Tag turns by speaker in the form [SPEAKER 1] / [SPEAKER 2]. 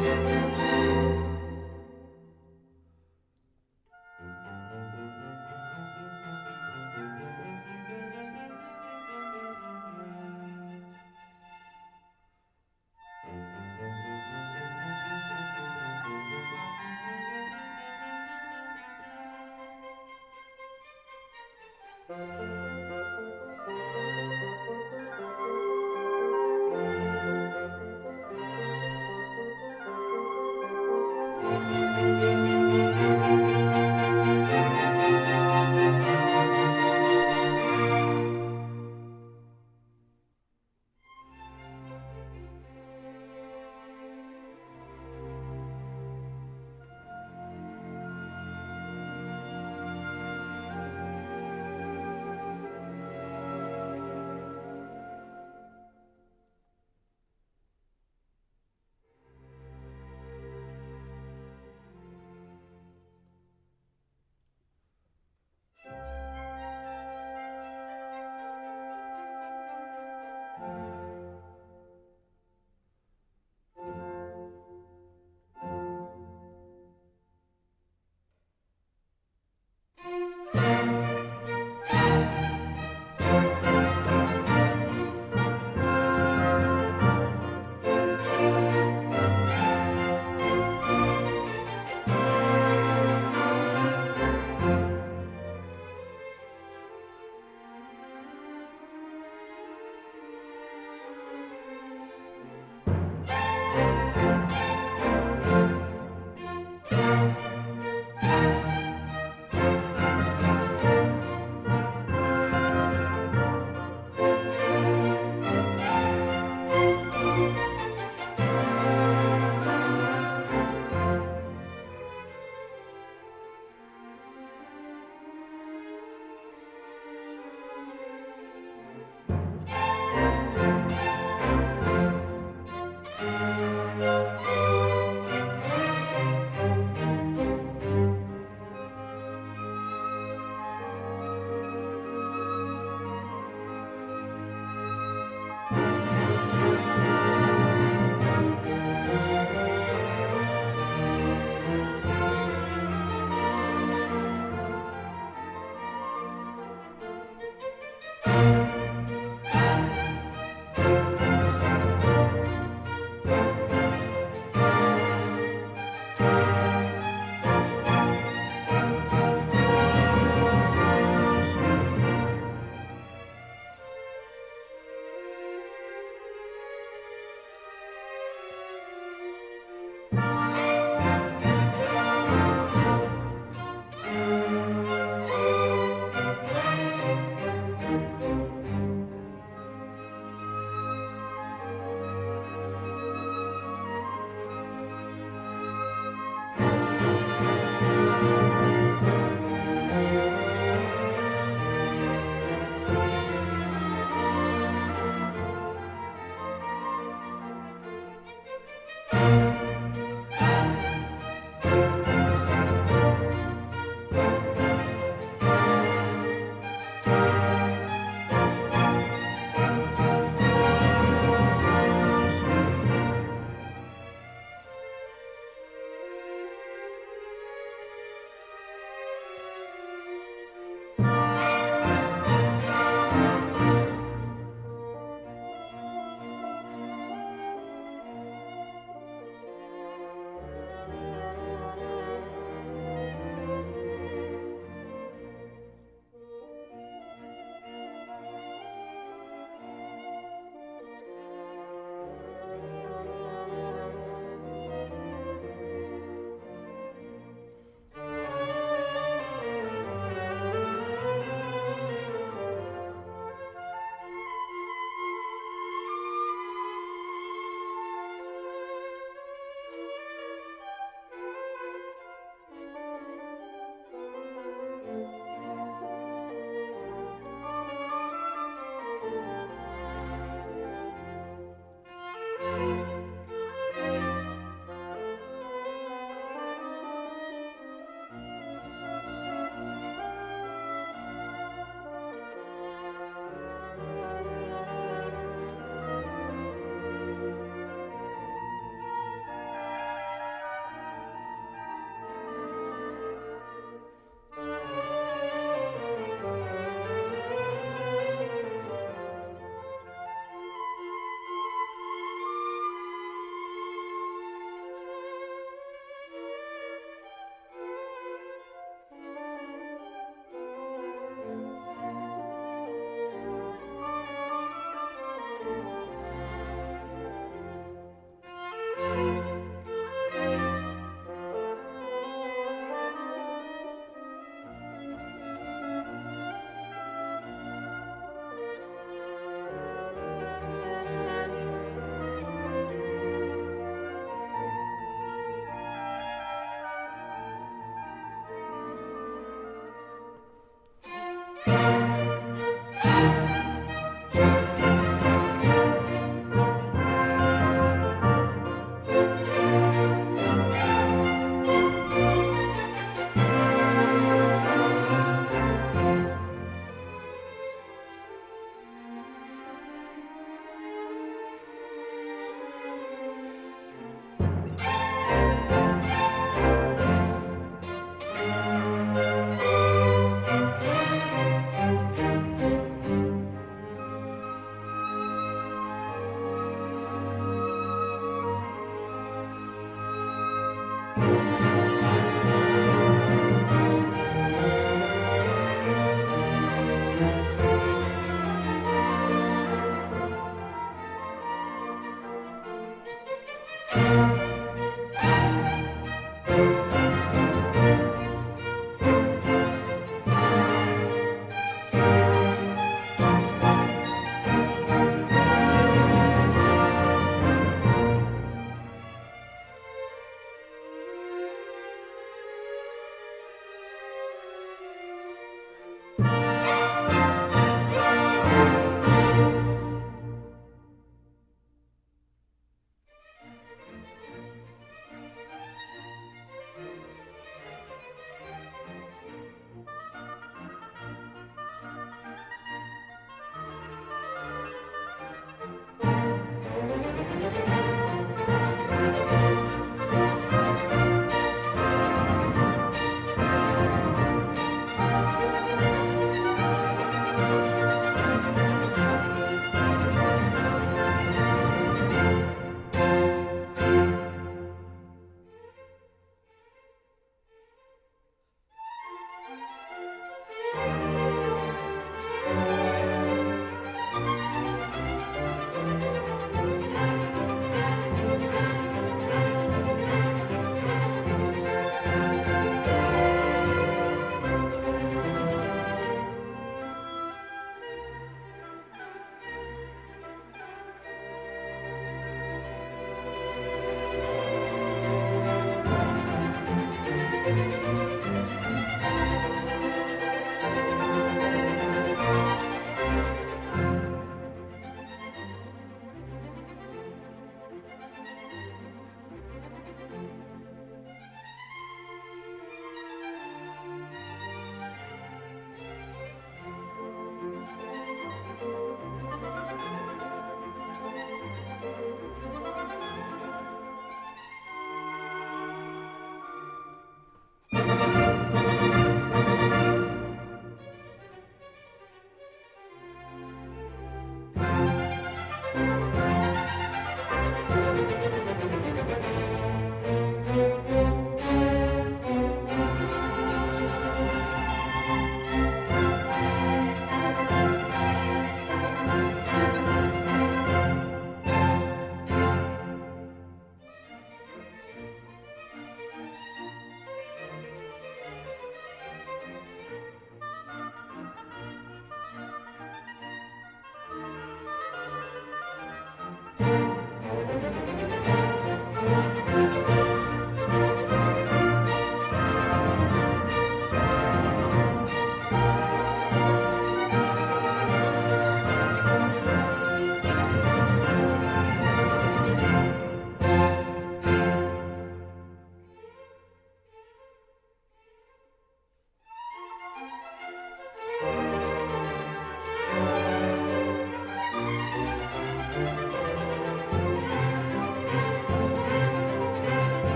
[SPEAKER 1] Música